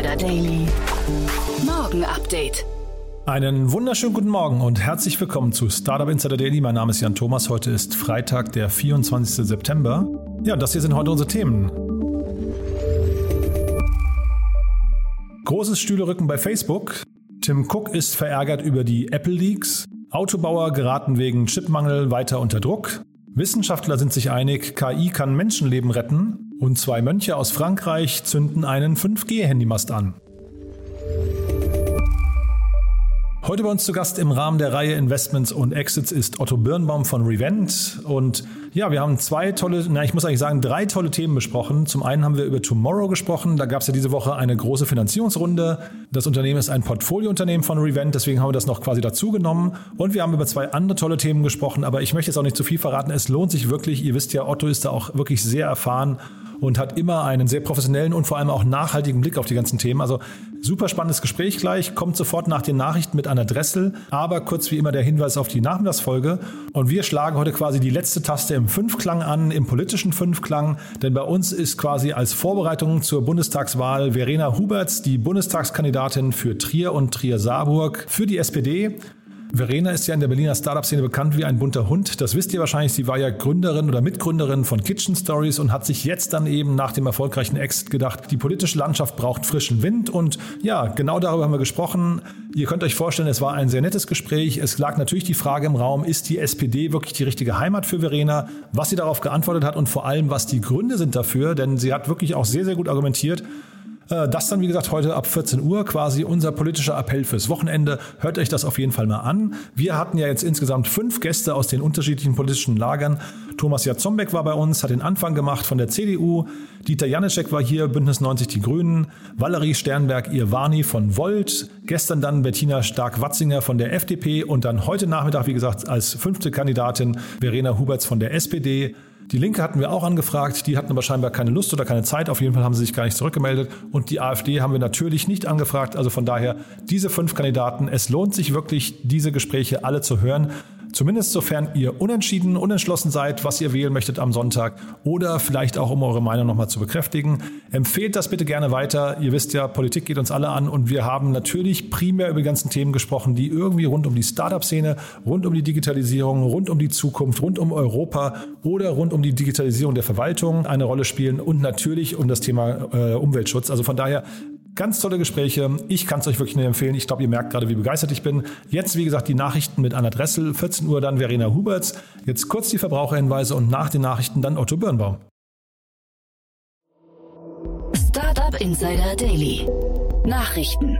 Insider Daily. Morgen Update. Einen wunderschönen guten Morgen und herzlich willkommen zu Startup Insider Daily. Mein Name ist Jan Thomas. Heute ist Freitag, der 24. September. Ja, das hier sind heute unsere Themen. Großes Stühlerücken bei Facebook. Tim Cook ist verärgert über die Apple Leaks. Autobauer geraten wegen Chipmangel weiter unter Druck. Wissenschaftler sind sich einig, KI kann Menschenleben retten. Und zwei Mönche aus Frankreich zünden einen 5G-Handymast an. Heute bei uns zu Gast im Rahmen der Reihe Investments und Exits ist Otto Birnbaum von Revent. Und ja, wir haben zwei tolle, na, ich muss eigentlich sagen, drei tolle Themen besprochen. Zum einen haben wir über Tomorrow gesprochen. Da gab es ja diese Woche eine große Finanzierungsrunde. Das Unternehmen ist ein Portfoliounternehmen von Revent, deswegen haben wir das noch quasi dazu genommen. Und wir haben über zwei andere tolle Themen gesprochen, aber ich möchte jetzt auch nicht zu viel verraten. Es lohnt sich wirklich. Ihr wisst ja, Otto ist da auch wirklich sehr erfahren und hat immer einen sehr professionellen und vor allem auch nachhaltigen Blick auf die ganzen Themen. Also super spannendes Gespräch gleich, kommt sofort nach den Nachrichten mit einer Dressel, aber kurz wie immer der Hinweis auf die Nachmittagsfolge. Und wir schlagen heute quasi die letzte Taste im Fünfklang an, im politischen Fünfklang, denn bei uns ist quasi als Vorbereitung zur Bundestagswahl Verena Huberts, die Bundestagskandidatin für Trier und Trier-Saarburg für die SPD. Verena ist ja in der Berliner Startup-Szene bekannt wie ein bunter Hund. Das wisst ihr wahrscheinlich. Sie war ja Gründerin oder Mitgründerin von Kitchen Stories und hat sich jetzt dann eben nach dem erfolgreichen Exit gedacht, die politische Landschaft braucht frischen Wind. Und ja, genau darüber haben wir gesprochen. Ihr könnt euch vorstellen, es war ein sehr nettes Gespräch. Es lag natürlich die Frage im Raum, ist die SPD wirklich die richtige Heimat für Verena? Was sie darauf geantwortet hat und vor allem, was die Gründe sind dafür. Denn sie hat wirklich auch sehr, sehr gut argumentiert. Äh, das dann, wie gesagt, heute ab 14 Uhr quasi unser politischer Appell fürs Wochenende. Hört euch das auf jeden Fall mal an. Wir hatten ja jetzt insgesamt fünf Gäste aus den unterschiedlichen politischen Lagern. Thomas Jatzombeck war bei uns, hat den Anfang gemacht von der CDU. Dieter Janischek war hier, Bündnis 90 Die Grünen. Valerie Sternberg-Irvani von Volt. Gestern dann Bettina Stark-Watzinger von der FDP und dann heute Nachmittag, wie gesagt, als fünfte Kandidatin Verena Huberts von der SPD. Die Linke hatten wir auch angefragt, die hatten aber scheinbar keine Lust oder keine Zeit. Auf jeden Fall haben sie sich gar nicht zurückgemeldet. Und die AfD haben wir natürlich nicht angefragt. Also von daher diese fünf Kandidaten. Es lohnt sich wirklich, diese Gespräche alle zu hören. Zumindest sofern ihr unentschieden, unentschlossen seid, was ihr wählen möchtet am Sonntag oder vielleicht auch, um eure Meinung nochmal zu bekräftigen. Empfehlt das bitte gerne weiter. Ihr wisst ja, Politik geht uns alle an und wir haben natürlich primär über die ganzen Themen gesprochen, die irgendwie rund um die Startup-Szene, rund um die Digitalisierung, rund um die Zukunft, rund um Europa oder rund um die Digitalisierung der Verwaltung eine Rolle spielen und natürlich um das Thema äh, Umweltschutz. Also von daher Ganz tolle Gespräche. Ich kann es euch wirklich nur empfehlen. Ich glaube, ihr merkt gerade, wie begeistert ich bin. Jetzt, wie gesagt, die Nachrichten mit Anna Dressel. 14 Uhr dann Verena Huberts. Jetzt kurz die Verbraucherhinweise und nach den Nachrichten dann Otto Birnbaum. Startup Insider Daily. Nachrichten.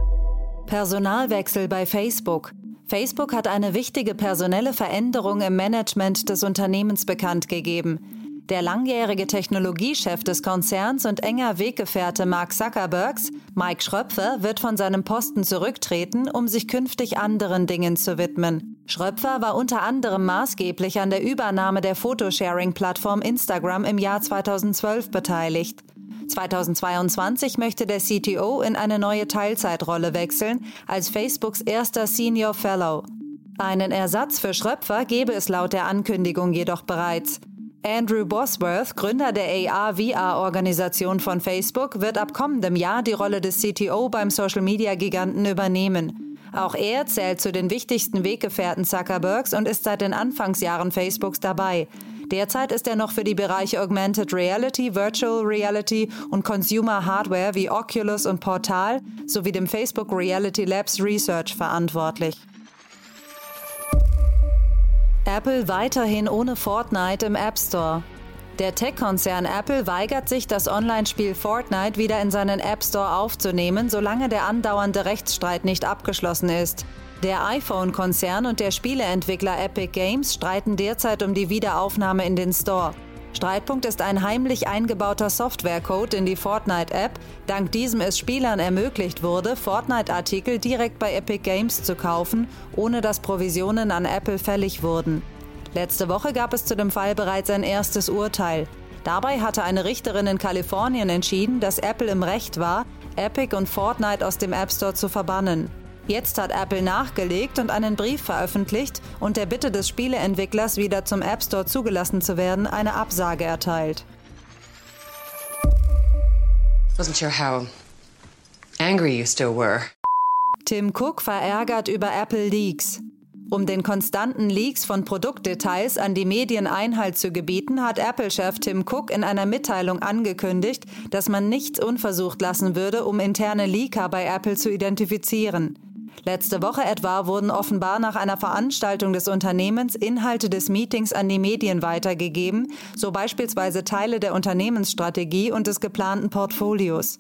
Personalwechsel bei Facebook. Facebook hat eine wichtige personelle Veränderung im Management des Unternehmens bekannt gegeben. Der langjährige Technologiechef des Konzerns und enger Weggefährte Mark Zuckerbergs, Mike Schröpfer, wird von seinem Posten zurücktreten, um sich künftig anderen Dingen zu widmen. Schröpfer war unter anderem maßgeblich an der Übernahme der Fotosharing-Plattform Instagram im Jahr 2012 beteiligt. 2022 möchte der CTO in eine neue Teilzeitrolle wechseln, als Facebooks erster Senior Fellow. Einen Ersatz für Schröpfer gebe es laut der Ankündigung jedoch bereits. Andrew Bosworth, Gründer der AR-VR-Organisation von Facebook, wird ab kommendem Jahr die Rolle des CTO beim Social-Media-Giganten übernehmen. Auch er zählt zu den wichtigsten Weggefährten Zuckerbergs und ist seit den Anfangsjahren Facebooks dabei. Derzeit ist er noch für die Bereiche Augmented Reality, Virtual Reality und Consumer Hardware wie Oculus und Portal sowie dem Facebook Reality Labs Research verantwortlich. Apple weiterhin ohne Fortnite im App Store. Der Tech-Konzern Apple weigert sich, das Online-Spiel Fortnite wieder in seinen App Store aufzunehmen, solange der andauernde Rechtsstreit nicht abgeschlossen ist. Der iPhone-Konzern und der Spieleentwickler Epic Games streiten derzeit um die Wiederaufnahme in den Store. Streitpunkt ist ein heimlich eingebauter Softwarecode in die Fortnite-App, dank diesem es Spielern ermöglicht wurde, Fortnite-Artikel direkt bei Epic Games zu kaufen, ohne dass Provisionen an Apple fällig wurden. Letzte Woche gab es zu dem Fall bereits ein erstes Urteil. Dabei hatte eine Richterin in Kalifornien entschieden, dass Apple im Recht war, Epic und Fortnite aus dem App Store zu verbannen. Jetzt hat Apple nachgelegt und einen Brief veröffentlicht und der Bitte des Spieleentwicklers, wieder zum App Store zugelassen zu werden, eine Absage erteilt. Wasn't sure how angry you still were. Tim Cook verärgert über Apple Leaks. Um den konstanten Leaks von Produktdetails an die Medien Einhalt zu gebieten, hat Apple-Chef Tim Cook in einer Mitteilung angekündigt, dass man nichts unversucht lassen würde, um interne Leaker bei Apple zu identifizieren. Letzte Woche etwa wurden offenbar nach einer Veranstaltung des Unternehmens Inhalte des Meetings an die Medien weitergegeben, so beispielsweise Teile der Unternehmensstrategie und des geplanten Portfolios.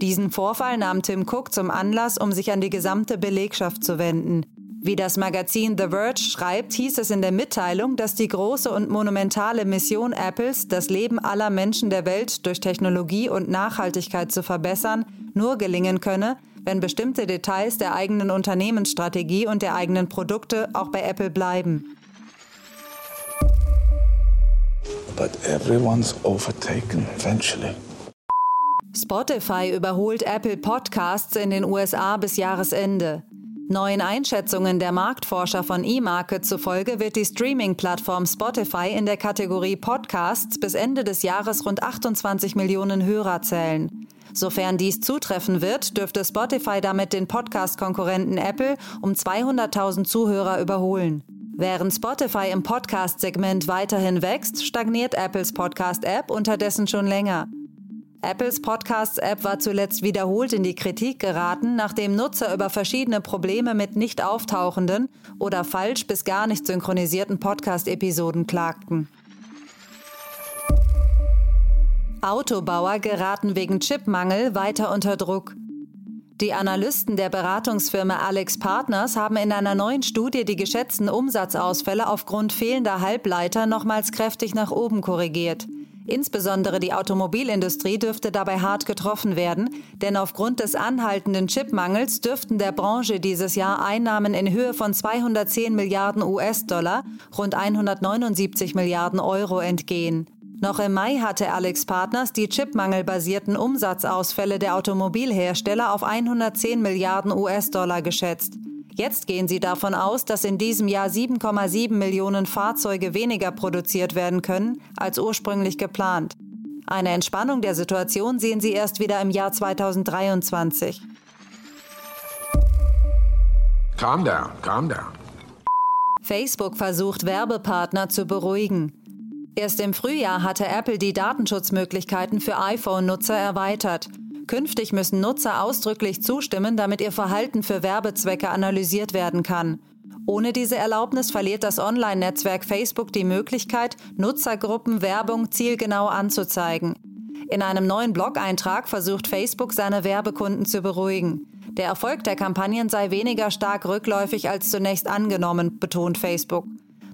Diesen Vorfall nahm Tim Cook zum Anlass, um sich an die gesamte Belegschaft zu wenden. Wie das Magazin The Verge schreibt, hieß es in der Mitteilung, dass die große und monumentale Mission Apples, das Leben aller Menschen der Welt durch Technologie und Nachhaltigkeit zu verbessern, nur gelingen könne, wenn bestimmte Details der eigenen Unternehmensstrategie und der eigenen Produkte auch bei Apple bleiben. But everyone's overtaken eventually. Spotify überholt Apple Podcasts in den USA bis Jahresende. Neuen Einschätzungen der Marktforscher von eMarket zufolge wird die Streaming-Plattform Spotify in der Kategorie Podcasts bis Ende des Jahres rund 28 Millionen Hörer zählen. Sofern dies zutreffen wird, dürfte Spotify damit den Podcast-Konkurrenten Apple um 200.000 Zuhörer überholen. Während Spotify im Podcast-Segment weiterhin wächst, stagniert Apples Podcast-App unterdessen schon länger. Apples Podcasts-App war zuletzt wiederholt in die Kritik geraten, nachdem Nutzer über verschiedene Probleme mit nicht auftauchenden oder falsch bis gar nicht synchronisierten Podcast-Episoden klagten. Autobauer geraten wegen Chipmangel weiter unter Druck. Die Analysten der Beratungsfirma Alex Partners haben in einer neuen Studie die geschätzten Umsatzausfälle aufgrund fehlender Halbleiter nochmals kräftig nach oben korrigiert. Insbesondere die Automobilindustrie dürfte dabei hart getroffen werden, denn aufgrund des anhaltenden Chipmangels dürften der Branche dieses Jahr Einnahmen in Höhe von 210 Milliarden US-Dollar, rund 179 Milliarden Euro entgehen. Noch im Mai hatte Alex Partners die chipmangelbasierten Umsatzausfälle der Automobilhersteller auf 110 Milliarden US-Dollar geschätzt. Jetzt gehen sie davon aus, dass in diesem Jahr 7,7 Millionen Fahrzeuge weniger produziert werden können als ursprünglich geplant. Eine Entspannung der Situation sehen sie erst wieder im Jahr 2023. Calm down, calm down. Facebook versucht Werbepartner zu beruhigen. Erst im Frühjahr hatte Apple die Datenschutzmöglichkeiten für iPhone-Nutzer erweitert. Künftig müssen Nutzer ausdrücklich zustimmen, damit ihr Verhalten für Werbezwecke analysiert werden kann. Ohne diese Erlaubnis verliert das Online-Netzwerk Facebook die Möglichkeit, Nutzergruppen Werbung zielgenau anzuzeigen. In einem neuen Blog-Eintrag versucht Facebook, seine Werbekunden zu beruhigen. Der Erfolg der Kampagnen sei weniger stark rückläufig als zunächst angenommen, betont Facebook.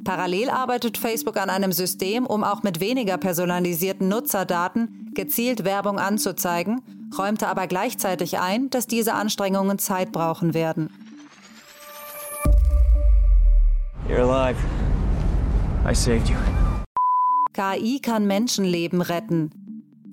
Parallel arbeitet Facebook an einem System, um auch mit weniger personalisierten Nutzerdaten gezielt Werbung anzuzeigen, räumte aber gleichzeitig ein, dass diese Anstrengungen Zeit brauchen werden. You're alive. I saved you. KI kann Menschenleben retten.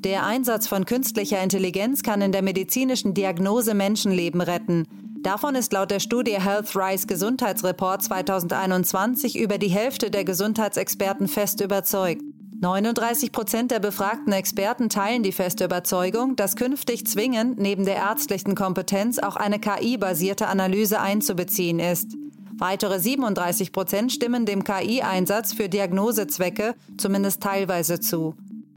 Der Einsatz von künstlicher Intelligenz kann in der medizinischen Diagnose Menschenleben retten. Davon ist laut der Studie HealthRise Gesundheitsreport 2021 über die Hälfte der Gesundheitsexperten fest überzeugt. 39 Prozent der befragten Experten teilen die feste Überzeugung, dass künftig zwingend neben der ärztlichen Kompetenz auch eine KI-basierte Analyse einzubeziehen ist. Weitere 37 Prozent stimmen dem KI-Einsatz für Diagnosezwecke zumindest teilweise zu.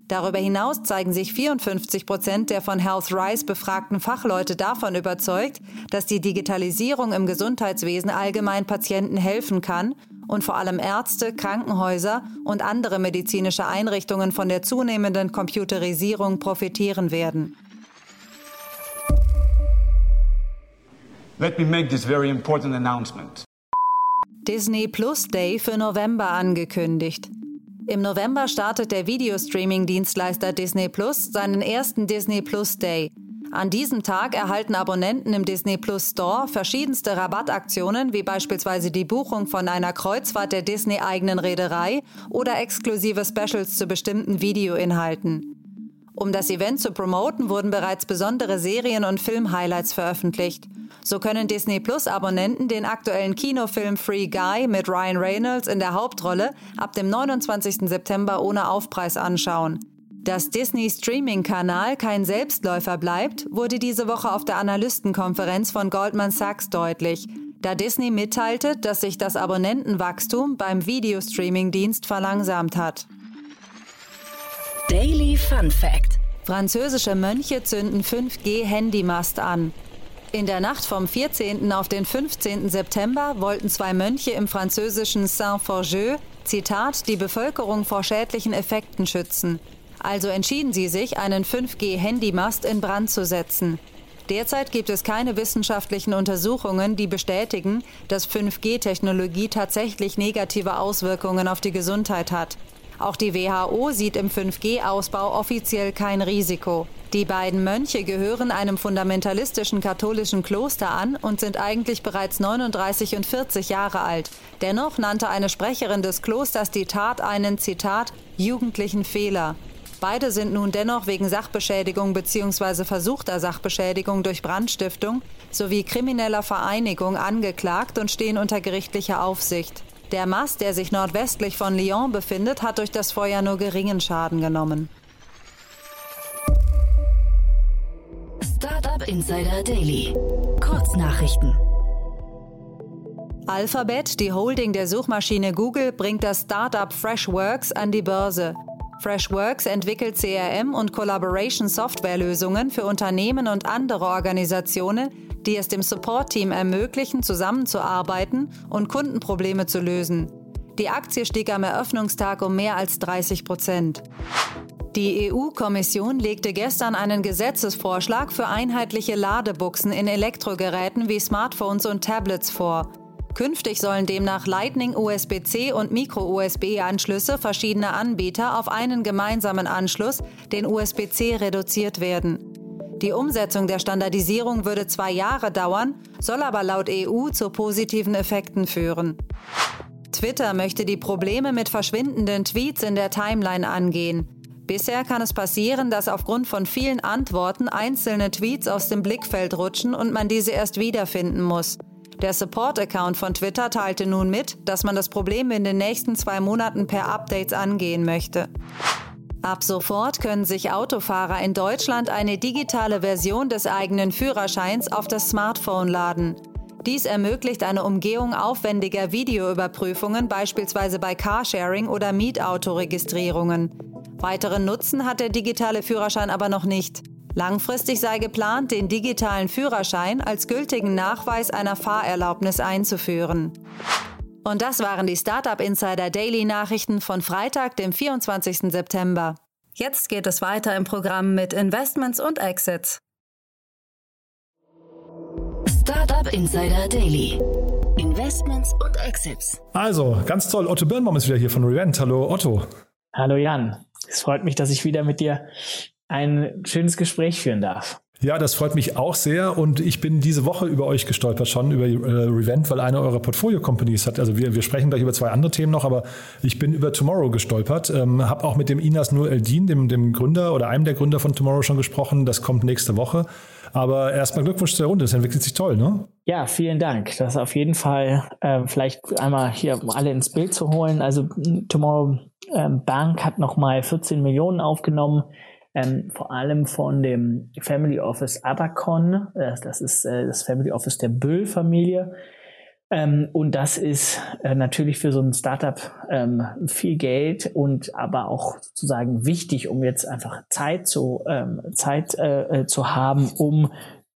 Darüber hinaus zeigen sich 54 Prozent der von HealthRise befragten Fachleute davon überzeugt, dass die Digitalisierung im Gesundheitswesen allgemein Patienten helfen kann und vor allem Ärzte, Krankenhäuser und andere medizinische Einrichtungen von der zunehmenden Computerisierung profitieren werden. Let me make this very important announcement. Disney Plus Day für November angekündigt. Im November startet der Videostreaming-Dienstleister Disney Plus seinen ersten Disney Plus Day. An diesem Tag erhalten Abonnenten im Disney Plus Store verschiedenste Rabattaktionen, wie beispielsweise die Buchung von einer Kreuzfahrt der Disney-eigenen Reederei oder exklusive Specials zu bestimmten Videoinhalten. Um das Event zu promoten, wurden bereits besondere Serien- und Film-Highlights veröffentlicht. So können Disney Plus-Abonnenten den aktuellen Kinofilm Free Guy mit Ryan Reynolds in der Hauptrolle ab dem 29. September ohne Aufpreis anschauen. Dass Disney Streaming-Kanal kein Selbstläufer bleibt, wurde diese Woche auf der Analystenkonferenz von Goldman Sachs deutlich, da Disney mitteilte, dass sich das Abonnentenwachstum beim Videostreaming-Dienst verlangsamt hat. Daily Fun Fact: Französische Mönche zünden 5G-Handymast an. In der Nacht vom 14. auf den 15. September wollten zwei Mönche im französischen Saint-Forgeux, Zitat, die Bevölkerung vor schädlichen Effekten schützen. Also entschieden sie sich, einen 5G-Handymast in Brand zu setzen. Derzeit gibt es keine wissenschaftlichen Untersuchungen, die bestätigen, dass 5G-Technologie tatsächlich negative Auswirkungen auf die Gesundheit hat. Auch die WHO sieht im 5G-Ausbau offiziell kein Risiko. Die beiden Mönche gehören einem fundamentalistischen katholischen Kloster an und sind eigentlich bereits 39 und 40 Jahre alt. Dennoch nannte eine Sprecherin des Klosters die Tat einen, Zitat, jugendlichen Fehler. Beide sind nun dennoch wegen Sachbeschädigung bzw. versuchter Sachbeschädigung durch Brandstiftung sowie krimineller Vereinigung angeklagt und stehen unter gerichtlicher Aufsicht. Der Mast, der sich nordwestlich von Lyon befindet, hat durch das Feuer nur geringen Schaden genommen. Startup Insider Daily. Kurznachrichten. Alphabet, die Holding der Suchmaschine Google, bringt das Startup Freshworks an die Börse. Freshworks entwickelt CRM und Collaboration Softwarelösungen für Unternehmen und andere Organisationen, die es dem Support-Team ermöglichen, zusammenzuarbeiten und Kundenprobleme zu lösen. Die Aktie stieg am Eröffnungstag um mehr als 30 Prozent. Die EU-Kommission legte gestern einen Gesetzesvorschlag für einheitliche Ladebuchsen in Elektrogeräten wie Smartphones und Tablets vor. Künftig sollen demnach Lightning USB-C und Micro-USB-Anschlüsse verschiedener Anbieter auf einen gemeinsamen Anschluss, den USB-C, reduziert werden. Die Umsetzung der Standardisierung würde zwei Jahre dauern, soll aber laut EU zu positiven Effekten führen. Twitter möchte die Probleme mit verschwindenden Tweets in der Timeline angehen. Bisher kann es passieren, dass aufgrund von vielen Antworten einzelne Tweets aus dem Blickfeld rutschen und man diese erst wiederfinden muss. Der Support-Account von Twitter teilte nun mit, dass man das Problem in den nächsten zwei Monaten per Updates angehen möchte. Ab sofort können sich Autofahrer in Deutschland eine digitale Version des eigenen Führerscheins auf das Smartphone laden. Dies ermöglicht eine Umgehung aufwendiger Videoüberprüfungen, beispielsweise bei Carsharing oder Mietautoregistrierungen. Weiteren Nutzen hat der digitale Führerschein aber noch nicht. Langfristig sei geplant, den digitalen Führerschein als gültigen Nachweis einer Fahrerlaubnis einzuführen. Und das waren die Startup Insider Daily Nachrichten von Freitag, dem 24. September. Jetzt geht es weiter im Programm mit Investments und Exits. Startup Insider Daily. Investments und Exits. Also, ganz toll. Otto Birnbaum ist wieder hier von Revent. Hallo, Otto. Hallo Jan. Es freut mich, dass ich wieder mit dir ein schönes Gespräch führen darf. Ja, das freut mich auch sehr und ich bin diese Woche über euch gestolpert schon, über äh, Revent, weil eine eurer Portfolio-Companies hat, also wir, wir sprechen gleich über zwei andere Themen noch, aber ich bin über Tomorrow gestolpert, ähm, habe auch mit dem Inas Nur Eldin, dem, dem Gründer oder einem der Gründer von Tomorrow schon gesprochen, das kommt nächste Woche. Aber erstmal Glückwunsch zur Runde, das entwickelt sich toll, ne? Ja, vielen Dank. Das ist auf jeden Fall äh, vielleicht einmal hier alle ins Bild zu holen. Also Tomorrow äh, Bank hat nochmal 14 Millionen aufgenommen ähm, vor allem von dem Family Office Abacon, äh, das ist äh, das Family Office der Böll-Familie. Ähm, und das ist äh, natürlich für so ein Startup ähm, viel Geld und aber auch sozusagen wichtig, um jetzt einfach Zeit zu, ähm, Zeit äh, äh zu haben, um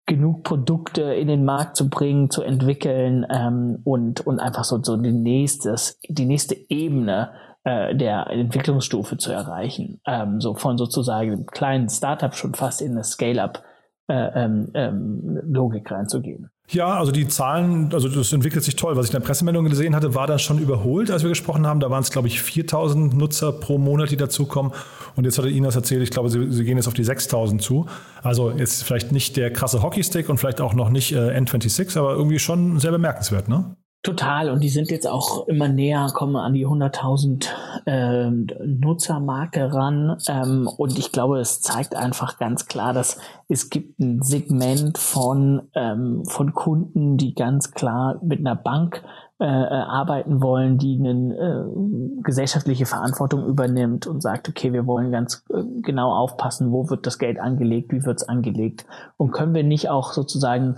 genug Produkte in den Markt zu bringen, zu entwickeln ähm, und, und einfach so, so die, nächstes, die nächste Ebene äh, der Entwicklungsstufe zu erreichen. Ähm, so von sozusagen einem kleinen Startup schon fast in eine Scale-up äh, ähm, ähm, Logik reinzugehen. Ja, also die Zahlen, also das entwickelt sich toll. Was ich in der Pressemeldung gesehen hatte, war dann schon überholt, als wir gesprochen haben. Da waren es, glaube ich, 4000 Nutzer pro Monat, die dazukommen. Und jetzt hat Ihnen das erzählt, ich glaube, sie, sie, gehen jetzt auf die 6000 zu. Also jetzt vielleicht nicht der krasse Hockeystick und vielleicht auch noch nicht äh, N26, aber irgendwie schon sehr bemerkenswert, ne? Total. Und die sind jetzt auch immer näher, kommen an die 100.000 äh, Nutzermarke ran. Ähm, und ich glaube, es zeigt einfach ganz klar, dass es gibt ein Segment von, ähm, von Kunden, die ganz klar mit einer Bank äh, arbeiten wollen, die eine äh, gesellschaftliche Verantwortung übernimmt und sagt, okay, wir wollen ganz äh, genau aufpassen, wo wird das Geld angelegt, wie wird es angelegt und können wir nicht auch sozusagen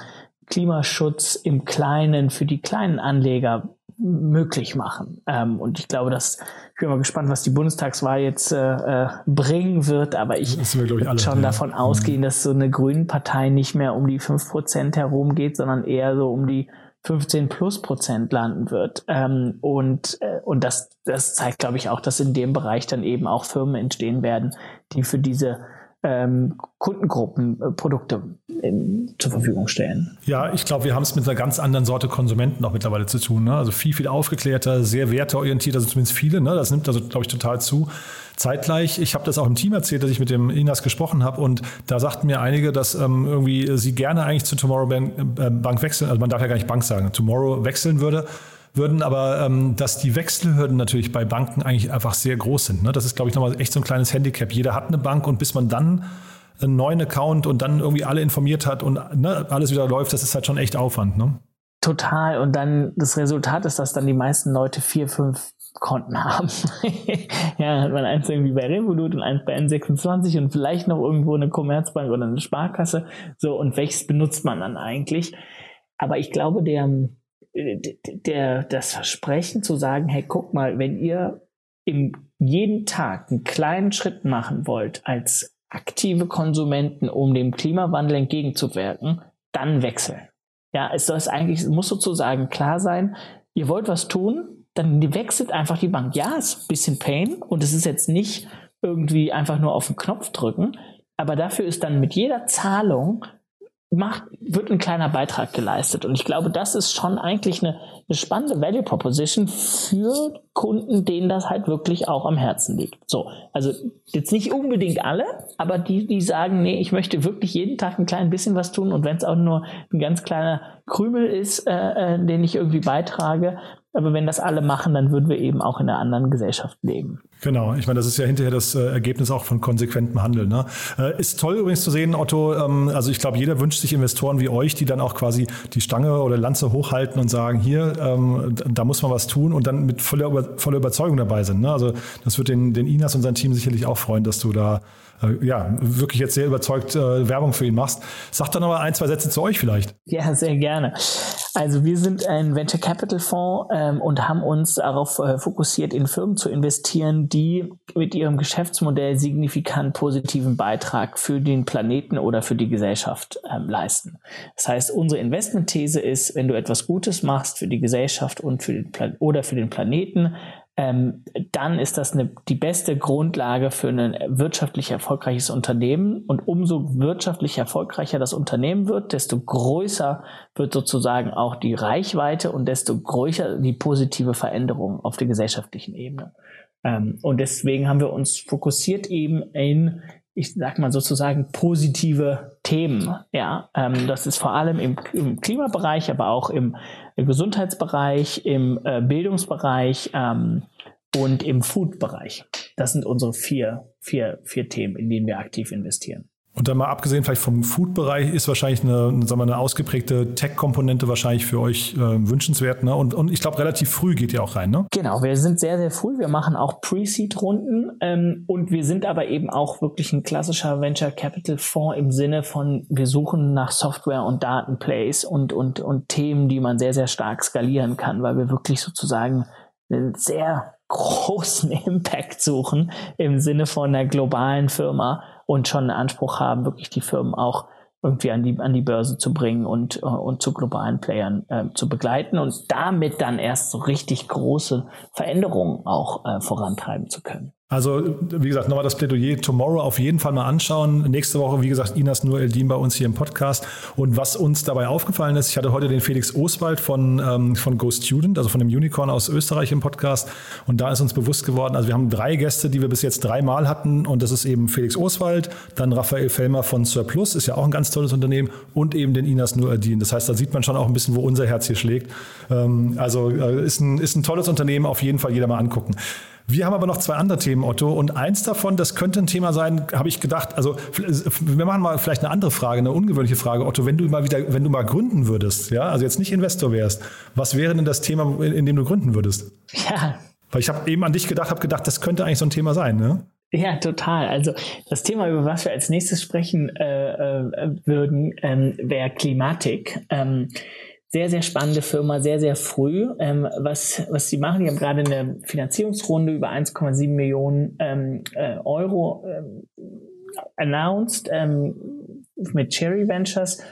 Klimaschutz im Kleinen für die kleinen Anleger möglich machen. Ähm, und ich glaube, dass ich bin mal gespannt, was die Bundestagswahl jetzt äh, äh bringen wird, aber ich würde schon ja. davon ausgehen, dass so eine Grünen Partei nicht mehr um die fünf Prozent herum geht, sondern eher so um die 15 plus Prozent landen wird. Ähm, und äh, und das, das zeigt, glaube ich, auch, dass in dem Bereich dann eben auch Firmen entstehen werden, die für diese ähm, Kundengruppen äh, Produkte in, zur Verfügung stellen. Ja, ich glaube, wir haben es mit einer ganz anderen Sorte Konsumenten auch mittlerweile zu tun. Ne? Also viel, viel aufgeklärter, sehr werteorientiert, also zumindest viele. Ne? Das nimmt also, glaube ich, total zu. Zeitgleich, ich habe das auch im Team erzählt, dass ich mit dem Inas gesprochen habe und da sagten mir einige, dass ähm, irgendwie sie gerne eigentlich zu Tomorrow Bank, äh, Bank wechseln, also man darf ja gar nicht Bank sagen, Tomorrow wechseln würde würden, aber ähm, dass die Wechselhürden natürlich bei Banken eigentlich einfach sehr groß sind. Ne? Das ist, glaube ich, nochmal echt so ein kleines Handicap. Jeder hat eine Bank und bis man dann einen neuen Account und dann irgendwie alle informiert hat und ne, alles wieder läuft, das ist halt schon echt Aufwand. Ne? Total. Und dann das Resultat ist, dass dann die meisten Leute vier, fünf Konten haben. ja, hat man eins irgendwie bei Revolut und eins bei N26 und vielleicht noch irgendwo eine Commerzbank oder eine Sparkasse. So, und welches benutzt man dann eigentlich? Aber ich glaube, der, der, das Versprechen zu sagen, hey, guck mal, wenn ihr im, jeden Tag einen kleinen Schritt machen wollt als aktive Konsumenten, um dem Klimawandel entgegenzuwirken, dann wechseln. Ja, es soll eigentlich, muss sozusagen klar sein, ihr wollt was tun, dann wechselt einfach die Bank. Ja, es ist ein bisschen Pain und es ist jetzt nicht irgendwie einfach nur auf den Knopf drücken, aber dafür ist dann mit jeder Zahlung macht, wird ein kleiner Beitrag geleistet. Und ich glaube, das ist schon eigentlich eine, eine spannende Value Proposition für Kunden, denen das halt wirklich auch am Herzen liegt. So, also jetzt nicht unbedingt alle, aber die, die sagen, nee, ich möchte wirklich jeden Tag ein klein bisschen was tun und wenn es auch nur ein ganz kleiner Krümel ist, äh, äh, den ich irgendwie beitrage, aber wenn das alle machen, dann würden wir eben auch in einer anderen Gesellschaft leben. Genau, ich meine, das ist ja hinterher das äh, Ergebnis auch von konsequentem Handeln. Ne? Äh, ist toll übrigens zu sehen, Otto. Ähm, also ich glaube, jeder wünscht sich Investoren wie euch, die dann auch quasi die Stange oder Lanze hochhalten und sagen, hier, ähm, da muss man was tun und dann mit voller, voller Überzeugung dabei sind. Ne? Also das wird den, den Inas und sein Team sicherlich auch freuen, dass du da äh, ja, wirklich jetzt sehr überzeugt äh, Werbung für ihn machst. Sag doch noch mal ein, zwei Sätze zu euch vielleicht. Ja, sehr gerne. Also wir sind ein Venture Capital Fonds ähm, und haben uns darauf äh, fokussiert, in Firmen zu investieren, die mit ihrem Geschäftsmodell signifikant positiven Beitrag für den Planeten oder für die Gesellschaft ähm, leisten. Das heißt, unsere Investmentthese ist, wenn du etwas Gutes machst für die Gesellschaft und für den Plan oder für den Planeten, ähm, dann ist das eine, die beste Grundlage für ein wirtschaftlich erfolgreiches Unternehmen. Und umso wirtschaftlich erfolgreicher das Unternehmen wird, desto größer wird sozusagen auch die Reichweite und desto größer die positive Veränderung auf der gesellschaftlichen Ebene. Ähm, und deswegen haben wir uns fokussiert eben in ich sag mal sozusagen positive Themen. Ja, ähm, das ist vor allem im, im, Klimabereich, aber auch im, Gesundheitsbereich, im äh, Bildungsbereich ähm, und im Food-Bereich. Das sind unsere vier, vier, vier Themen, in denen wir aktiv investieren. Und dann mal abgesehen vielleicht vom Food-Bereich ist wahrscheinlich eine, sagen wir, eine ausgeprägte Tech-Komponente wahrscheinlich für euch äh, wünschenswert. Ne? Und, und ich glaube, relativ früh geht ihr auch rein, ne? Genau, wir sind sehr, sehr früh. Wir machen auch Pre-Seed-Runden ähm, und wir sind aber eben auch wirklich ein klassischer Venture Capital Fonds im Sinne von, wir suchen nach Software und Datenplays und, und, und Themen, die man sehr, sehr stark skalieren kann, weil wir wirklich sozusagen einen sehr großen Impact suchen im Sinne von einer globalen Firma und schon einen Anspruch haben, wirklich die Firmen auch irgendwie an die, an die Börse zu bringen und, und zu globalen Playern äh, zu begleiten und damit dann erst so richtig große Veränderungen auch äh, vorantreiben zu können. Also, wie gesagt, nochmal das Plädoyer Tomorrow auf jeden Fall mal anschauen. Nächste Woche, wie gesagt, Inas Nur Eldin bei uns hier im Podcast. Und was uns dabei aufgefallen ist, ich hatte heute den Felix Oswald von, ähm, von Go Student, also von dem Unicorn aus Österreich im Podcast. Und da ist uns bewusst geworden, also wir haben drei Gäste, die wir bis jetzt dreimal hatten. Und das ist eben Felix Oswald, dann Raphael Fellmer von Surplus, ist ja auch ein ganz tolles Unternehmen, und eben den Inas Nur Eldin. Das heißt, da sieht man schon auch ein bisschen, wo unser Herz hier schlägt. Ähm, also äh, ist, ein, ist ein tolles Unternehmen, auf jeden Fall jeder mal angucken. Wir haben aber noch zwei andere Themen, Otto. Und eins davon, das könnte ein Thema sein, habe ich gedacht. Also wir machen mal vielleicht eine andere Frage, eine ungewöhnliche Frage, Otto. Wenn du mal wieder, wenn du mal gründen würdest, ja, also jetzt nicht Investor wärst, was wäre denn das Thema, in, in dem du gründen würdest? Ja. Weil ich habe eben an dich gedacht, habe gedacht, das könnte eigentlich so ein Thema sein, ne? Ja, total. Also das Thema, über was wir als nächstes sprechen äh, äh, würden, ähm, wäre Klimatik. Ähm, sehr, sehr spannende Firma, sehr, sehr früh. Ähm, was, was sie machen, die haben gerade eine Finanzierungsrunde über 1,7 Millionen ähm, äh, Euro ähm, announced ähm, mit Cherry Ventures.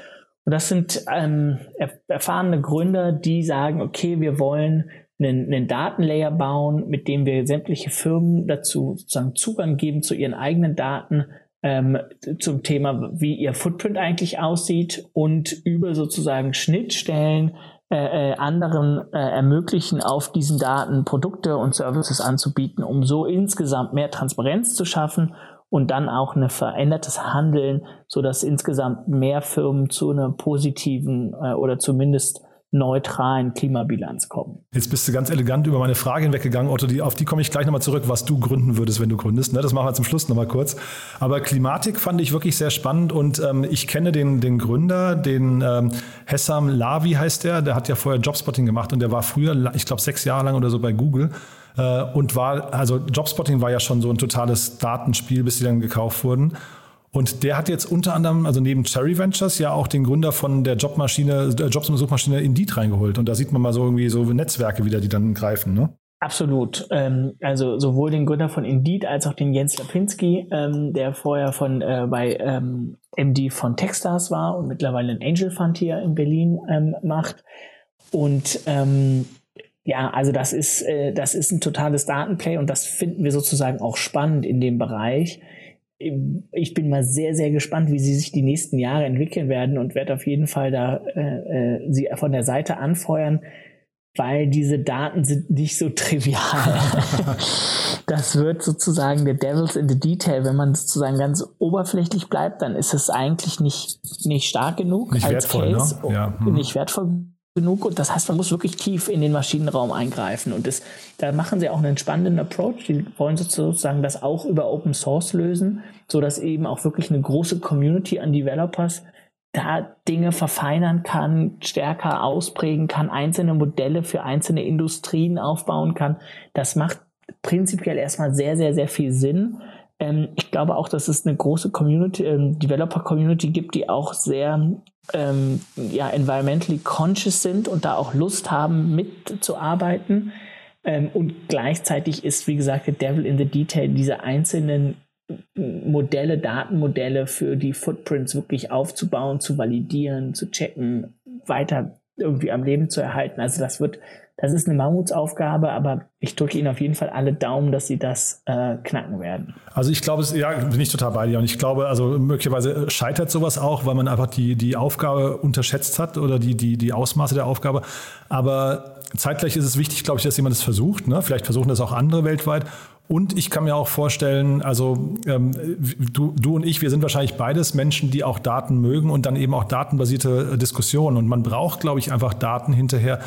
Und das sind ähm, erfahrene Gründer, die sagen, okay, wir wollen einen, einen Datenlayer bauen, mit dem wir sämtliche Firmen dazu sozusagen Zugang geben zu ihren eigenen Daten, ähm, zum Thema, wie ihr Footprint eigentlich aussieht und über sozusagen Schnittstellen äh, äh, anderen äh, ermöglichen, auf diesen Daten Produkte und Services anzubieten, um so insgesamt mehr Transparenz zu schaffen und dann auch ein verändertes Handeln, so dass insgesamt mehr Firmen zu einer positiven äh, oder zumindest neutralen Klimabilanz kommen. Jetzt bist du ganz elegant über meine Frage hinweggegangen, Otto, die, auf die komme ich gleich nochmal zurück, was du gründen würdest, wenn du gründest. Ne? Das machen wir zum Schluss nochmal kurz. Aber Klimatik fand ich wirklich sehr spannend und ähm, ich kenne den, den Gründer, den ähm, Hessam Lavi heißt der, der hat ja vorher Jobspotting gemacht und der war früher, ich glaube, sechs Jahre lang oder so bei Google äh, und war, also Jobspotting war ja schon so ein totales Datenspiel, bis die dann gekauft wurden. Und der hat jetzt unter anderem, also neben Cherry Ventures, ja auch den Gründer von der Jobmaschine, der Jobs- und Suchmaschine Indeed reingeholt. Und da sieht man mal so irgendwie so Netzwerke wieder, die dann greifen, ne? Absolut. Ähm, also sowohl den Gründer von Indeed als auch den Jens Lapinski, ähm, der vorher von äh, bei ähm, MD von Techstars war und mittlerweile einen Angel Fund hier in Berlin ähm, macht. Und ähm, ja, also das ist, äh, das ist ein totales Datenplay und das finden wir sozusagen auch spannend in dem Bereich ich bin mal sehr, sehr gespannt, wie sie sich die nächsten Jahre entwickeln werden und werde auf jeden Fall da äh, äh, sie von der Seite anfeuern, weil diese Daten sind nicht so trivial. das wird sozusagen der Devil's in the Detail. Wenn man sozusagen ganz oberflächlich bleibt, dann ist es eigentlich nicht, nicht stark genug nicht als wertvoll, ne? Case, ne? ja. hm. nicht wertvoll genug. Und das heißt, man muss wirklich tief in den Maschinenraum eingreifen. Und das, da machen sie auch einen spannenden Approach. Die wollen sozusagen das auch über Open Source lösen, so dass eben auch wirklich eine große Community an Developers da Dinge verfeinern kann, stärker ausprägen kann, einzelne Modelle für einzelne Industrien aufbauen kann. Das macht prinzipiell erstmal sehr, sehr, sehr viel Sinn. Ähm, ich glaube auch, dass es eine große Community, ähm, Developer-Community gibt, die auch sehr ähm, ja, environmentally conscious sind und da auch Lust haben, mitzuarbeiten. Ähm, und gleichzeitig ist, wie gesagt, der Devil in the Detail, diese einzelnen Modelle, Datenmodelle für die Footprints wirklich aufzubauen, zu validieren, zu checken, weiter irgendwie am Leben zu erhalten. Also das wird das ist eine Mammutsaufgabe, aber ich drücke Ihnen auf jeden Fall alle Daumen, dass Sie das äh, knacken werden. Also ich glaube, ja, bin ich total bei dir. Und ich glaube, also möglicherweise scheitert sowas auch, weil man einfach die, die Aufgabe unterschätzt hat oder die, die, die Ausmaße der Aufgabe. Aber zeitgleich ist es wichtig, glaube ich, dass jemand es das versucht. Ne? Vielleicht versuchen das auch andere weltweit. Und ich kann mir auch vorstellen, also ähm, du, du und ich, wir sind wahrscheinlich beides Menschen, die auch Daten mögen und dann eben auch datenbasierte Diskussionen. Und man braucht, glaube ich, einfach Daten hinterher,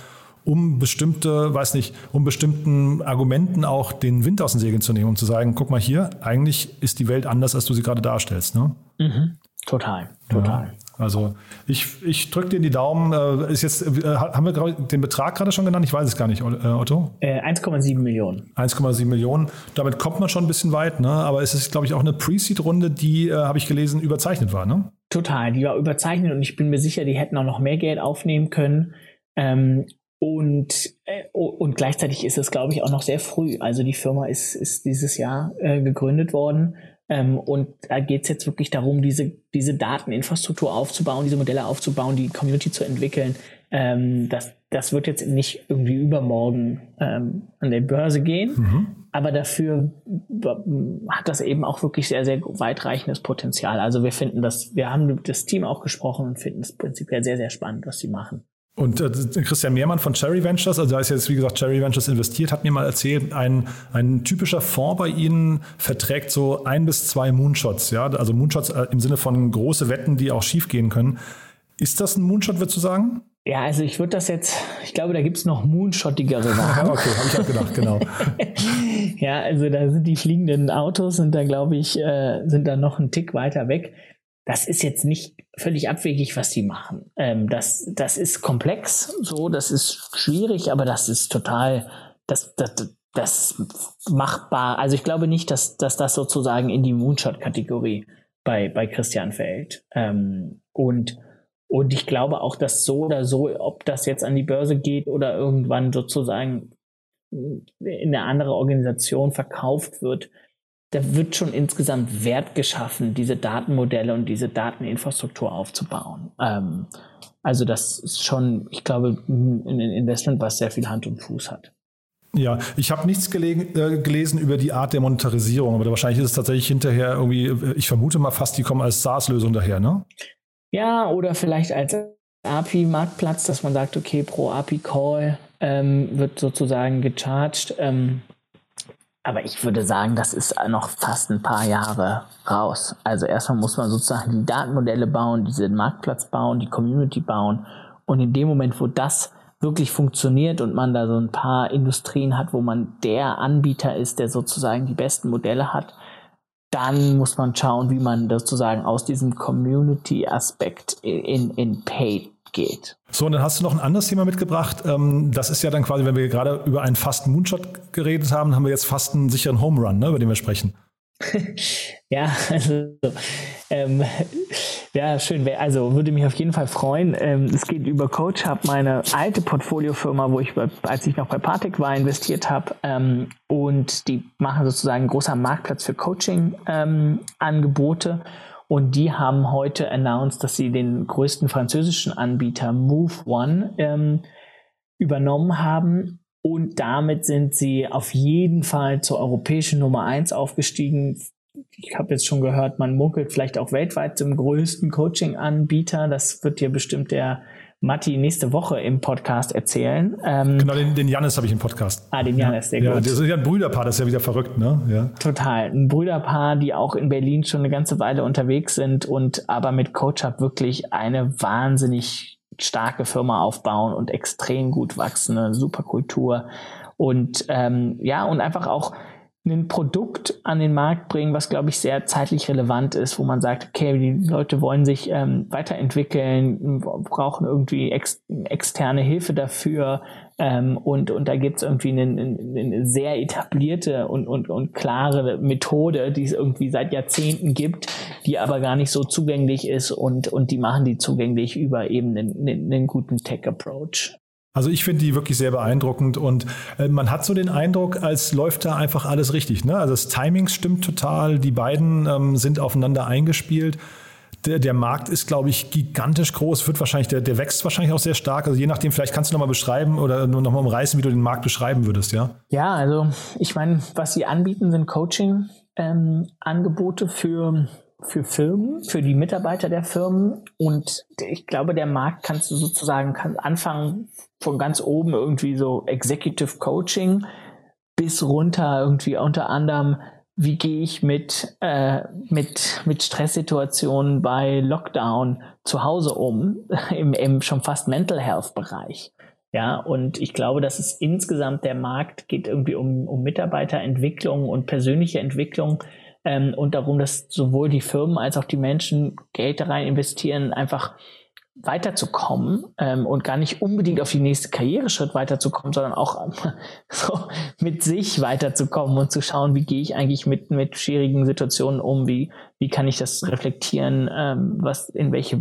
um bestimmte, weiß nicht, um bestimmten Argumenten auch den Wind aus den Segeln zu nehmen und zu sagen, guck mal hier, eigentlich ist die Welt anders, als du sie gerade darstellst. Ne? Mhm. Total, total. Ja. Also ich, ich drücke dir die Daumen. Äh, ist jetzt, äh, haben wir den Betrag gerade schon genannt? Ich weiß es gar nicht, äh, Otto. Äh, 1,7 Millionen. 1,7 Millionen. Damit kommt man schon ein bisschen weit, ne? aber es ist, glaube ich, auch eine Pre-Seed-Runde, die, habe ich gelesen, überzeichnet war. Ne? Total, die war überzeichnet und ich bin mir sicher, die hätten auch noch mehr Geld aufnehmen können. Ähm, und, äh, und gleichzeitig ist es, glaube ich, auch noch sehr früh. Also die Firma ist, ist dieses Jahr äh, gegründet worden. Ähm, und da geht es jetzt wirklich darum, diese, diese Dateninfrastruktur aufzubauen, diese Modelle aufzubauen, die Community zu entwickeln. Ähm, das, das wird jetzt nicht irgendwie übermorgen ähm, an der Börse gehen, mhm. aber dafür hat das eben auch wirklich sehr, sehr weitreichendes Potenzial. Also wir finden das, wir haben das Team auch gesprochen und finden es prinzipiell sehr, sehr spannend, was sie machen. Und äh, Christian Mehrmann von Cherry Ventures, also da ist jetzt wie gesagt Cherry Ventures investiert, hat mir mal erzählt, ein, ein typischer Fonds bei Ihnen verträgt so ein bis zwei Moonshots, ja, also Moonshots äh, im Sinne von große Wetten, die auch schief gehen können. Ist das ein Moonshot, würdest du sagen? Ja, also ich würde das jetzt, ich glaube, da gibt es noch moonshottigere Sachen. okay, habe ich auch gedacht, genau. ja, also da sind die fliegenden Autos sind da, glaube ich, äh, sind da noch einen Tick weiter weg. Das ist jetzt nicht völlig abwegig, was die machen. Ähm, das, das ist komplex, so, das ist schwierig, aber das ist total, das, das, das machbar. Also ich glaube nicht, dass, dass das sozusagen in die Moonshot-Kategorie bei, bei Christian fällt. Ähm, und, und ich glaube auch, dass so oder so, ob das jetzt an die Börse geht oder irgendwann sozusagen in eine andere Organisation verkauft wird, da wird schon insgesamt Wert geschaffen, diese Datenmodelle und diese Dateninfrastruktur aufzubauen. Ähm, also das ist schon, ich glaube, ein Investment, was sehr viel Hand und Fuß hat. Ja, ich habe nichts äh, gelesen über die Art der Monetarisierung, aber wahrscheinlich ist es tatsächlich hinterher irgendwie, äh, ich vermute mal fast, die kommen als SaaS-Lösung daher, ne? Ja, oder vielleicht als API-Marktplatz, dass man sagt, okay, pro API-Call ähm, wird sozusagen gecharged. Ähm, aber ich würde sagen, das ist noch fast ein paar Jahre raus. Also erstmal muss man sozusagen die Datenmodelle bauen, diesen Marktplatz bauen, die Community bauen. Und in dem Moment, wo das wirklich funktioniert und man da so ein paar Industrien hat, wo man der Anbieter ist, der sozusagen die besten Modelle hat, dann muss man schauen, wie man sozusagen aus diesem Community-Aspekt in, in Paid geht. So, und dann hast du noch ein anderes Thema mitgebracht. Ähm, das ist ja dann quasi, wenn wir gerade über einen fast Moonshot geredet haben, haben wir jetzt fast einen sicheren Home Run, ne, über den wir sprechen. ja, also ähm, ja, schön. Also würde mich auf jeden Fall freuen. Ähm, es geht über Coach Hub, meine alte Portfoliofirma, wo ich, als ich noch bei Partec war, investiert habe. Ähm, und die machen sozusagen einen großer Marktplatz für Coaching-Angebote. Und die haben heute announced, dass sie den größten französischen Anbieter Move One ähm, übernommen haben und damit sind sie auf jeden Fall zur europäischen Nummer eins aufgestiegen. Ich habe jetzt schon gehört, man munkelt vielleicht auch weltweit zum größten Coaching-Anbieter. Das wird dir bestimmt der Matti nächste Woche im Podcast erzählen. Ähm, genau, den, den Janis habe ich im Podcast. Ah, den Janis, sehr ja, gut. Das ist ja ein Brüderpaar, das ist ja wieder verrückt, ne? Ja. Total. Ein Brüderpaar, die auch in Berlin schon eine ganze Weile unterwegs sind und aber mit CoachUp wirklich eine wahnsinnig starke Firma aufbauen und extrem gut wachsende Superkultur und ähm, ja und einfach auch ein Produkt an den Markt bringen, was glaube ich sehr zeitlich relevant ist, wo man sagt, okay, die Leute wollen sich ähm, weiterentwickeln, brauchen irgendwie ex externe Hilfe dafür ähm, und, und da gibt es irgendwie eine, eine, sehr etablierte und, und, und klare Methode, die es irgendwie seit Jahrzehnten gibt, die aber gar nicht so zugänglich ist und, und die machen die zugänglich über eben einen, einen guten Tech-Approach. Also ich finde die wirklich sehr beeindruckend und äh, man hat so den Eindruck, als läuft da einfach alles richtig. Ne? Also das Timing stimmt total, die beiden ähm, sind aufeinander eingespielt. Der, der Markt ist, glaube ich, gigantisch groß, wird wahrscheinlich, der, der wächst wahrscheinlich auch sehr stark. Also je nachdem, vielleicht kannst du nochmal beschreiben oder nur nochmal umreißen, wie du den Markt beschreiben würdest, ja? Ja, also ich meine, was sie anbieten, sind Coaching-Angebote ähm, für für Firmen, für die Mitarbeiter der Firmen. Und ich glaube, der Markt kannst du sozusagen kann anfangen von ganz oben irgendwie so Executive Coaching bis runter irgendwie unter anderem, wie gehe ich mit, äh, mit, mit Stresssituationen bei Lockdown zu Hause um, im, im schon fast Mental Health Bereich. Ja, und ich glaube, dass es insgesamt der Markt geht irgendwie um, um Mitarbeiterentwicklung und persönliche Entwicklung ähm, und darum, dass sowohl die Firmen als auch die Menschen Geld da rein investieren, einfach weiterzukommen ähm, und gar nicht unbedingt auf die nächste Karriereschritt weiterzukommen, sondern auch ähm, so mit sich weiterzukommen und zu schauen, wie gehe ich eigentlich mit mit schwierigen Situationen um, wie wie kann ich das reflektieren, ähm, was in welche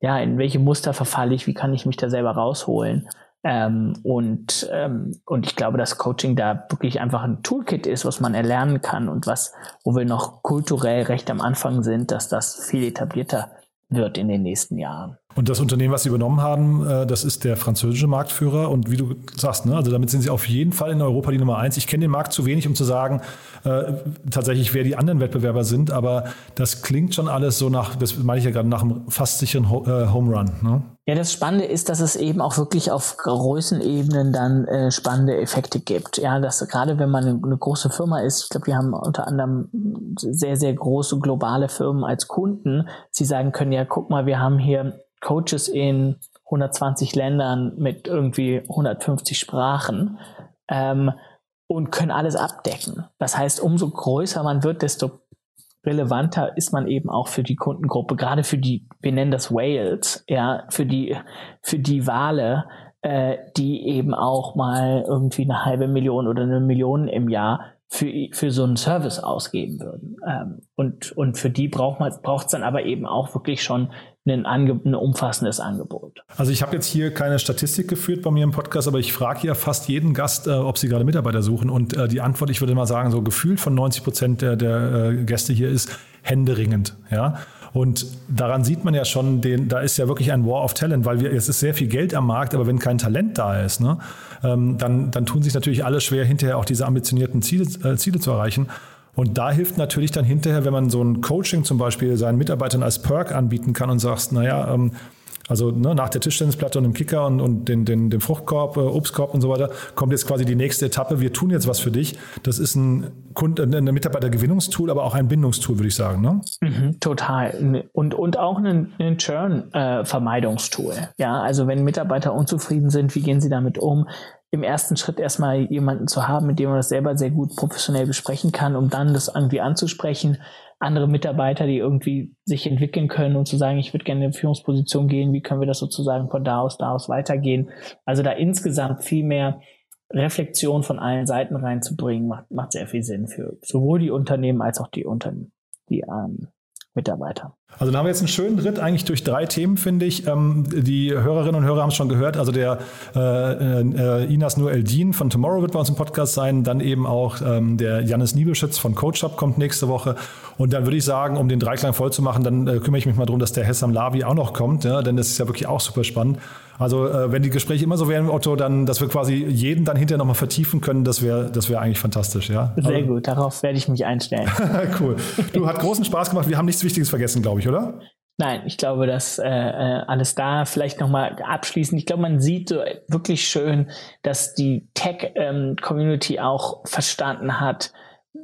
ja in welche Muster verfalle ich, wie kann ich mich da selber rausholen ähm, und, ähm, und ich glaube, dass Coaching da wirklich einfach ein Toolkit ist, was man erlernen kann und was, wo wir noch kulturell recht am Anfang sind, dass das viel etablierter wird in den nächsten Jahren. Und das Unternehmen, was Sie übernommen haben, äh, das ist der französische Marktführer. Und wie du sagst, ne, also damit sind Sie auf jeden Fall in Europa die Nummer eins. Ich kenne den Markt zu wenig, um zu sagen, äh, tatsächlich, wer die anderen Wettbewerber sind. Aber das klingt schon alles so nach, das meine ich ja gerade, nach einem fast sicheren Ho äh, Home Run. Ne? Ja, das Spannende ist, dass es eben auch wirklich auf Größenebenen dann äh, spannende Effekte gibt. Ja, dass gerade wenn man eine, eine große Firma ist, ich glaube, wir haben unter anderem sehr, sehr große globale Firmen als Kunden, sie sagen können, ja, guck mal, wir haben hier Coaches in 120 Ländern mit irgendwie 150 Sprachen. Ähm, und können alles abdecken. Das heißt, umso größer man wird, desto relevanter ist man eben auch für die Kundengruppe, gerade für die, wir nennen das Whales, ja, für die, für die Wale, äh, die eben auch mal irgendwie eine halbe Million oder eine Million im Jahr für, für so einen Service ausgeben würden. Ähm, und, und für die braucht man braucht es dann aber eben auch wirklich schon ein, Ange ein umfassendes Angebot. Also ich habe jetzt hier keine Statistik geführt bei mir im Podcast, aber ich frage hier fast jeden Gast, äh, ob sie gerade Mitarbeiter suchen. Und äh, die Antwort, ich würde mal sagen, so gefühlt von 90 Prozent der, der äh, Gäste hier ist händeringend. Ja. Und daran sieht man ja schon, den, da ist ja wirklich ein War of Talent, weil wir, es ist sehr viel Geld am Markt, aber wenn kein Talent da ist, ne, ähm, dann, dann tun sich natürlich alle schwer, hinterher auch diese ambitionierten Ziele, äh, Ziele zu erreichen. Und da hilft natürlich dann hinterher, wenn man so ein Coaching zum Beispiel seinen Mitarbeitern als Perk anbieten kann und sagst, naja, ähm, also ne, nach der Tischtennisplatte und dem Kicker und, und den, den, dem Fruchtkorb, äh, Obstkorb und so weiter, kommt jetzt quasi die nächste Etappe. Wir tun jetzt was für dich. Das ist ein, Kund, ein Mitarbeitergewinnungstool, aber auch ein Bindungstool, würde ich sagen. Ne? Mhm, total. Und, und auch ein, ein Churn-Vermeidungstool. Äh, ja, also wenn Mitarbeiter unzufrieden sind, wie gehen sie damit um? im ersten Schritt erstmal jemanden zu haben, mit dem man das selber sehr gut professionell besprechen kann, um dann das irgendwie anzusprechen andere Mitarbeiter, die irgendwie sich entwickeln können und zu sagen, ich würde gerne in Führungsposition gehen, wie können wir das sozusagen von da aus, da aus weitergehen. Also da insgesamt viel mehr Reflexion von allen Seiten reinzubringen, macht, macht sehr viel Sinn für sowohl die Unternehmen als auch die Unternehmen, die ähm, Mitarbeiter. Also da haben wir jetzt einen schönen Ritt eigentlich durch drei Themen, finde ich. Ähm, die Hörerinnen und Hörer haben es schon gehört. Also der äh, äh, Inas Nur Eldin von Tomorrow wird bei uns im Podcast sein. Dann eben auch ähm, der Jannis Niebelschütz von CoachUp kommt nächste Woche. Und dann würde ich sagen, um den Dreiklang voll zu machen, dann äh, kümmere ich mich mal darum, dass der Hessam Lavi auch noch kommt. Ja? Denn das ist ja wirklich auch super spannend. Also äh, wenn die Gespräche immer so wären, Otto, dann, dass wir quasi jeden dann hinterher nochmal vertiefen können, das wäre das wäre eigentlich fantastisch, ja. Sehr also, gut, darauf werde ich mich einstellen. cool. Du, hat großen Spaß gemacht. Wir haben nichts Wichtiges vergessen, glaube ich, oder? Nein, ich glaube, dass äh, äh alles da vielleicht nochmal abschließend. Ich glaube, man sieht so wirklich schön, dass die Tech-Community ähm, auch verstanden hat,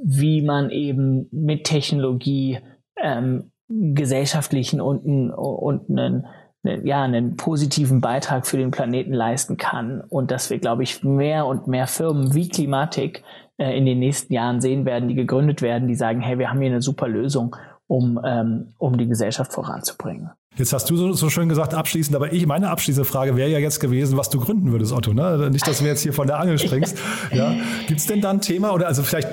wie man eben mit Technologie ähm, gesellschaftlichen und, und einen ja, einen positiven Beitrag für den Planeten leisten kann und dass wir, glaube ich, mehr und mehr Firmen wie Klimatik äh, in den nächsten Jahren sehen werden, die gegründet werden, die sagen, hey, wir haben hier eine super Lösung, um, ähm, um die Gesellschaft voranzubringen. Jetzt hast du so, so, schön gesagt, abschließend, aber ich, meine abschließende Frage wäre ja jetzt gewesen, was du gründen würdest, Otto. Ne? Nicht, dass du jetzt hier von der Angel springst. ja. Gibt es denn da ein Thema oder also vielleicht,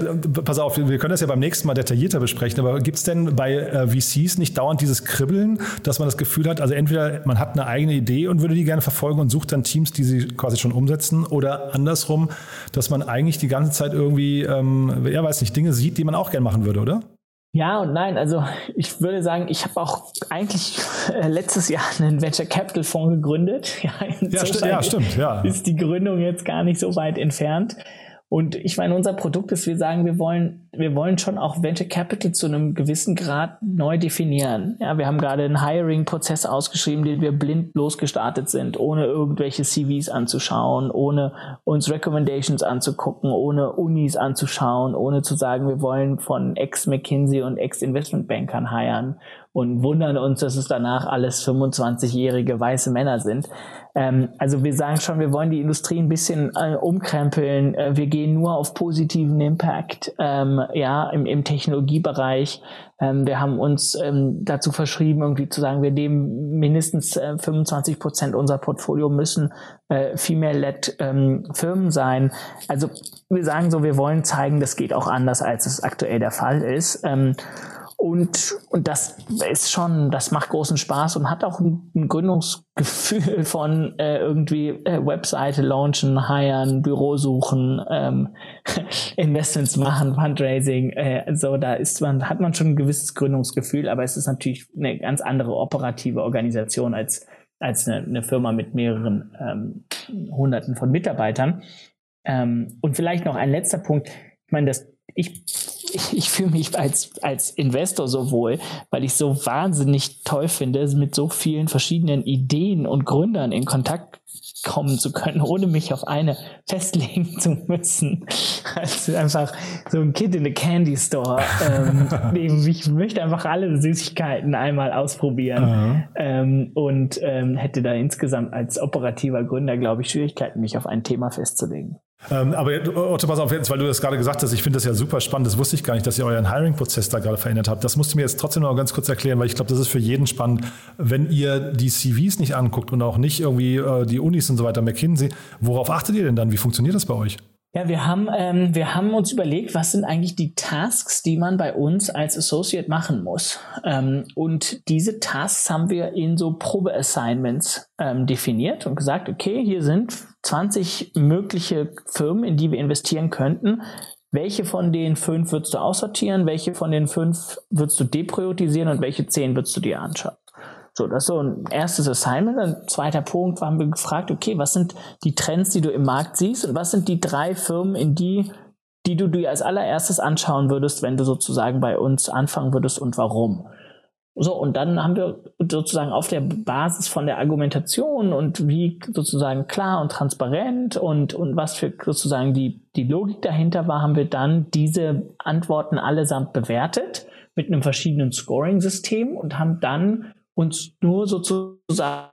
pass auf, wir können das ja beim nächsten Mal detaillierter besprechen, aber gibt es denn bei äh, VCs nicht dauernd dieses Kribbeln, dass man das Gefühl hat, also entweder man hat eine eigene Idee und würde die gerne verfolgen und sucht dann Teams, die sie quasi schon umsetzen oder andersrum, dass man eigentlich die ganze Zeit irgendwie, ähm, ja weiß nicht, Dinge sieht, die man auch gerne machen würde, oder? Ja und nein. Also ich würde sagen, ich habe auch eigentlich äh, letztes Jahr einen Venture Capital Fonds gegründet. Ja, ja, st ja stimmt. Ja. Ist die Gründung jetzt gar nicht so weit entfernt. Und ich meine, unser Produkt ist, wir sagen, wir wollen, wir wollen schon auch Venture Capital zu einem gewissen Grad neu definieren. Ja, wir haben gerade einen Hiring-Prozess ausgeschrieben, den wir blind losgestartet sind, ohne irgendwelche CVs anzuschauen, ohne uns Recommendations anzugucken, ohne Unis anzuschauen, ohne zu sagen, wir wollen von Ex-McKinsey und Ex-Investmentbankern hiren und wundern uns, dass es danach alles 25-jährige weiße Männer sind. Ähm, also wir sagen schon, wir wollen die Industrie ein bisschen äh, umkrempeln. Äh, wir gehen nur auf positiven Impact, ähm, ja, im, im Technologiebereich. Ähm, wir haben uns ähm, dazu verschrieben, irgendwie zu sagen, wir nehmen mindestens äh, 25 Prozent unser Portfolio müssen äh, Female-led ähm, Firmen sein. Also wir sagen so, wir wollen zeigen, das geht auch anders, als es aktuell der Fall ist. Und, und das ist schon, das macht großen Spaß und hat auch ein, ein Gründungsgefühl von äh, irgendwie äh, Webseite launchen, hiren, Büro suchen, ähm, Investments machen, Fundraising. Äh, so, da ist man, hat man schon ein gewisses Gründungsgefühl, aber es ist natürlich eine ganz andere operative Organisation als, als eine, eine Firma mit mehreren ähm, Hunderten von Mitarbeitern. Ähm, und vielleicht noch ein letzter Punkt. Ich meine, das ich, ich, ich fühle mich als, als Investor so wohl, weil ich so wahnsinnig toll finde, mit so vielen verschiedenen Ideen und Gründern in Kontakt kommen zu können, ohne mich auf eine festlegen zu müssen. Also einfach so ein Kid in the Candy Store. Ähm, ich möchte einfach alle Süßigkeiten einmal ausprobieren ähm, und ähm, hätte da insgesamt als operativer Gründer, glaube ich, Schwierigkeiten, mich auf ein Thema festzulegen. Ähm, aber Otto, pass auf jetzt, weil du das gerade gesagt hast, ich finde das ja super spannend. Das wusste ich gar nicht, dass ihr euren Hiring-Prozess da gerade verändert habt. Das musst du mir jetzt trotzdem noch ganz kurz erklären, weil ich glaube, das ist für jeden spannend. Wenn ihr die CVs nicht anguckt und auch nicht irgendwie äh, die Unis und so weiter, McKinsey, worauf achtet ihr denn dann? Wie funktioniert das bei euch? Ja, wir haben, ähm, wir haben uns überlegt, was sind eigentlich die Tasks, die man bei uns als Associate machen muss. Ähm, und diese Tasks haben wir in so Probe-Assignments ähm, definiert und gesagt, okay, hier sind 20 mögliche Firmen, in die wir investieren könnten. Welche von den fünf würdest du aussortieren? Welche von den fünf würdest du depriorisieren und welche zehn würdest du dir anschauen? So, das ist so ein erstes Assignment. Ein zweiter Punkt haben wir gefragt, okay, was sind die Trends, die du im Markt siehst und was sind die drei Firmen, in die, die du dir als allererstes anschauen würdest, wenn du sozusagen bei uns anfangen würdest und warum? So, und dann haben wir sozusagen auf der Basis von der Argumentation und wie sozusagen klar und transparent und, und was für sozusagen die, die Logik dahinter war, haben wir dann diese Antworten allesamt bewertet mit einem verschiedenen Scoring-System und haben dann uns nur sozusagen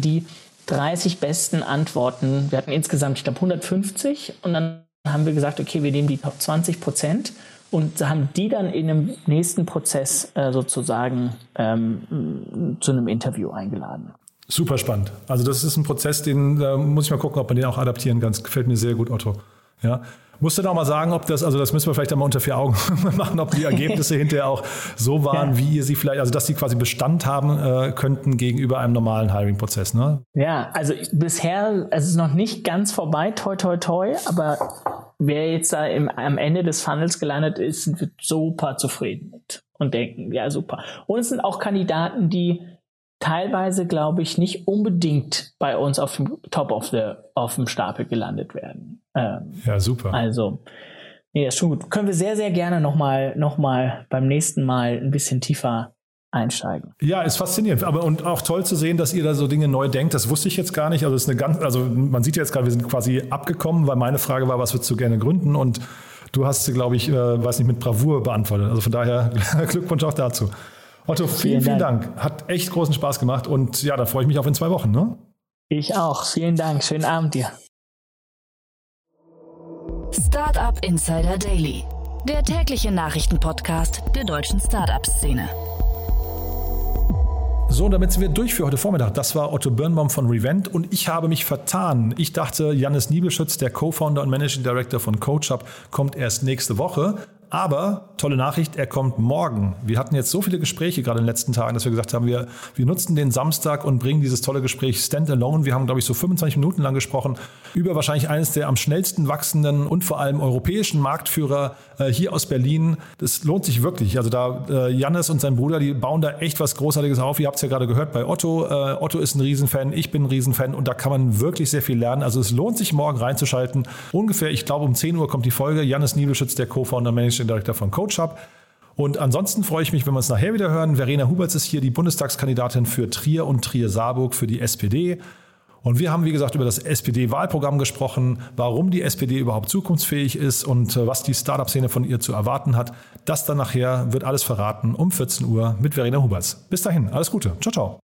die 30 besten Antworten, wir hatten insgesamt, ich glaube, 150 und dann haben wir gesagt, okay, wir nehmen die Top 20 Prozent und haben die dann in einem nächsten Prozess äh, sozusagen ähm, zu einem Interview eingeladen. Super spannend. Also das ist ein Prozess, den da muss ich mal gucken, ob man den auch adaptieren kann. Das gefällt mir sehr gut, Otto. Ja. Musst du noch mal sagen, ob das, also das müssen wir vielleicht einmal unter vier Augen machen, ob die Ergebnisse hinterher auch so waren, ja. wie ihr sie vielleicht, also dass sie quasi Bestand haben äh, könnten gegenüber einem normalen Hiring-Prozess, ne? Ja, also bisher, es ist noch nicht ganz vorbei, toi toi toi, aber wer jetzt da im, am Ende des Funnels gelandet ist, sind wir super zufrieden mit und denken, ja super. Und es sind auch Kandidaten, die teilweise, glaube ich, nicht unbedingt bei uns auf dem Top of the, auf dem Stapel gelandet werden. Ähm, ja, super. Also, nee, ist schon gut. Können wir sehr, sehr gerne nochmal noch mal beim nächsten Mal ein bisschen tiefer einsteigen. Ja, ist faszinierend. Aber und auch toll zu sehen, dass ihr da so Dinge neu denkt. Das wusste ich jetzt gar nicht. Also, ist eine ganz, also man sieht jetzt gerade, wir sind quasi abgekommen, weil meine Frage war, was würdest du gerne gründen? Und du hast sie, glaube ich, äh, weiß nicht, mit Bravour beantwortet. Also von daher Glückwunsch auch dazu. Otto, vielen, vielen Dank. Dank. Hat echt großen Spaß gemacht und ja, da freue ich mich auf in zwei Wochen. Ne? Ich auch. Vielen Dank. Schönen Abend dir. Startup Insider Daily, der tägliche Nachrichtenpodcast der deutschen Startup-Szene. So, damit sind wir durch für heute Vormittag. Das war Otto Birnbaum von Revent und ich habe mich vertan. Ich dachte, Jannis Niebelschütz, der Co-Founder und Managing Director von CoachUp, kommt erst nächste Woche. Aber tolle Nachricht, er kommt morgen. Wir hatten jetzt so viele Gespräche gerade in den letzten Tagen, dass wir gesagt haben, wir, wir nutzen den Samstag und bringen dieses tolle Gespräch Standalone. Wir haben, glaube ich, so 25 Minuten lang gesprochen über wahrscheinlich eines der am schnellsten wachsenden und vor allem europäischen Marktführer äh, hier aus Berlin. Das lohnt sich wirklich. Also da äh, Jannis und sein Bruder, die bauen da echt was Großartiges auf. Ihr habt es ja gerade gehört bei Otto. Äh, Otto ist ein Riesenfan, ich bin ein Riesenfan und da kann man wirklich sehr viel lernen. Also es lohnt sich morgen reinzuschalten. Ungefähr, ich glaube, um 10 Uhr kommt die Folge. Jannis Niebelschütz, der Co-Founder, Manager Managing Director von CoachUp. Und ansonsten freue ich mich, wenn wir uns nachher wieder hören. Verena Huberts ist hier die Bundestagskandidatin für Trier und Trier-Saarburg für die SPD. Und wir haben, wie gesagt, über das SPD-Wahlprogramm gesprochen, warum die SPD überhaupt zukunftsfähig ist und äh, was die Startup-Szene von ihr zu erwarten hat. Das dann nachher wird alles verraten um 14 Uhr mit Verena Huberts. Bis dahin, alles Gute. Ciao, ciao.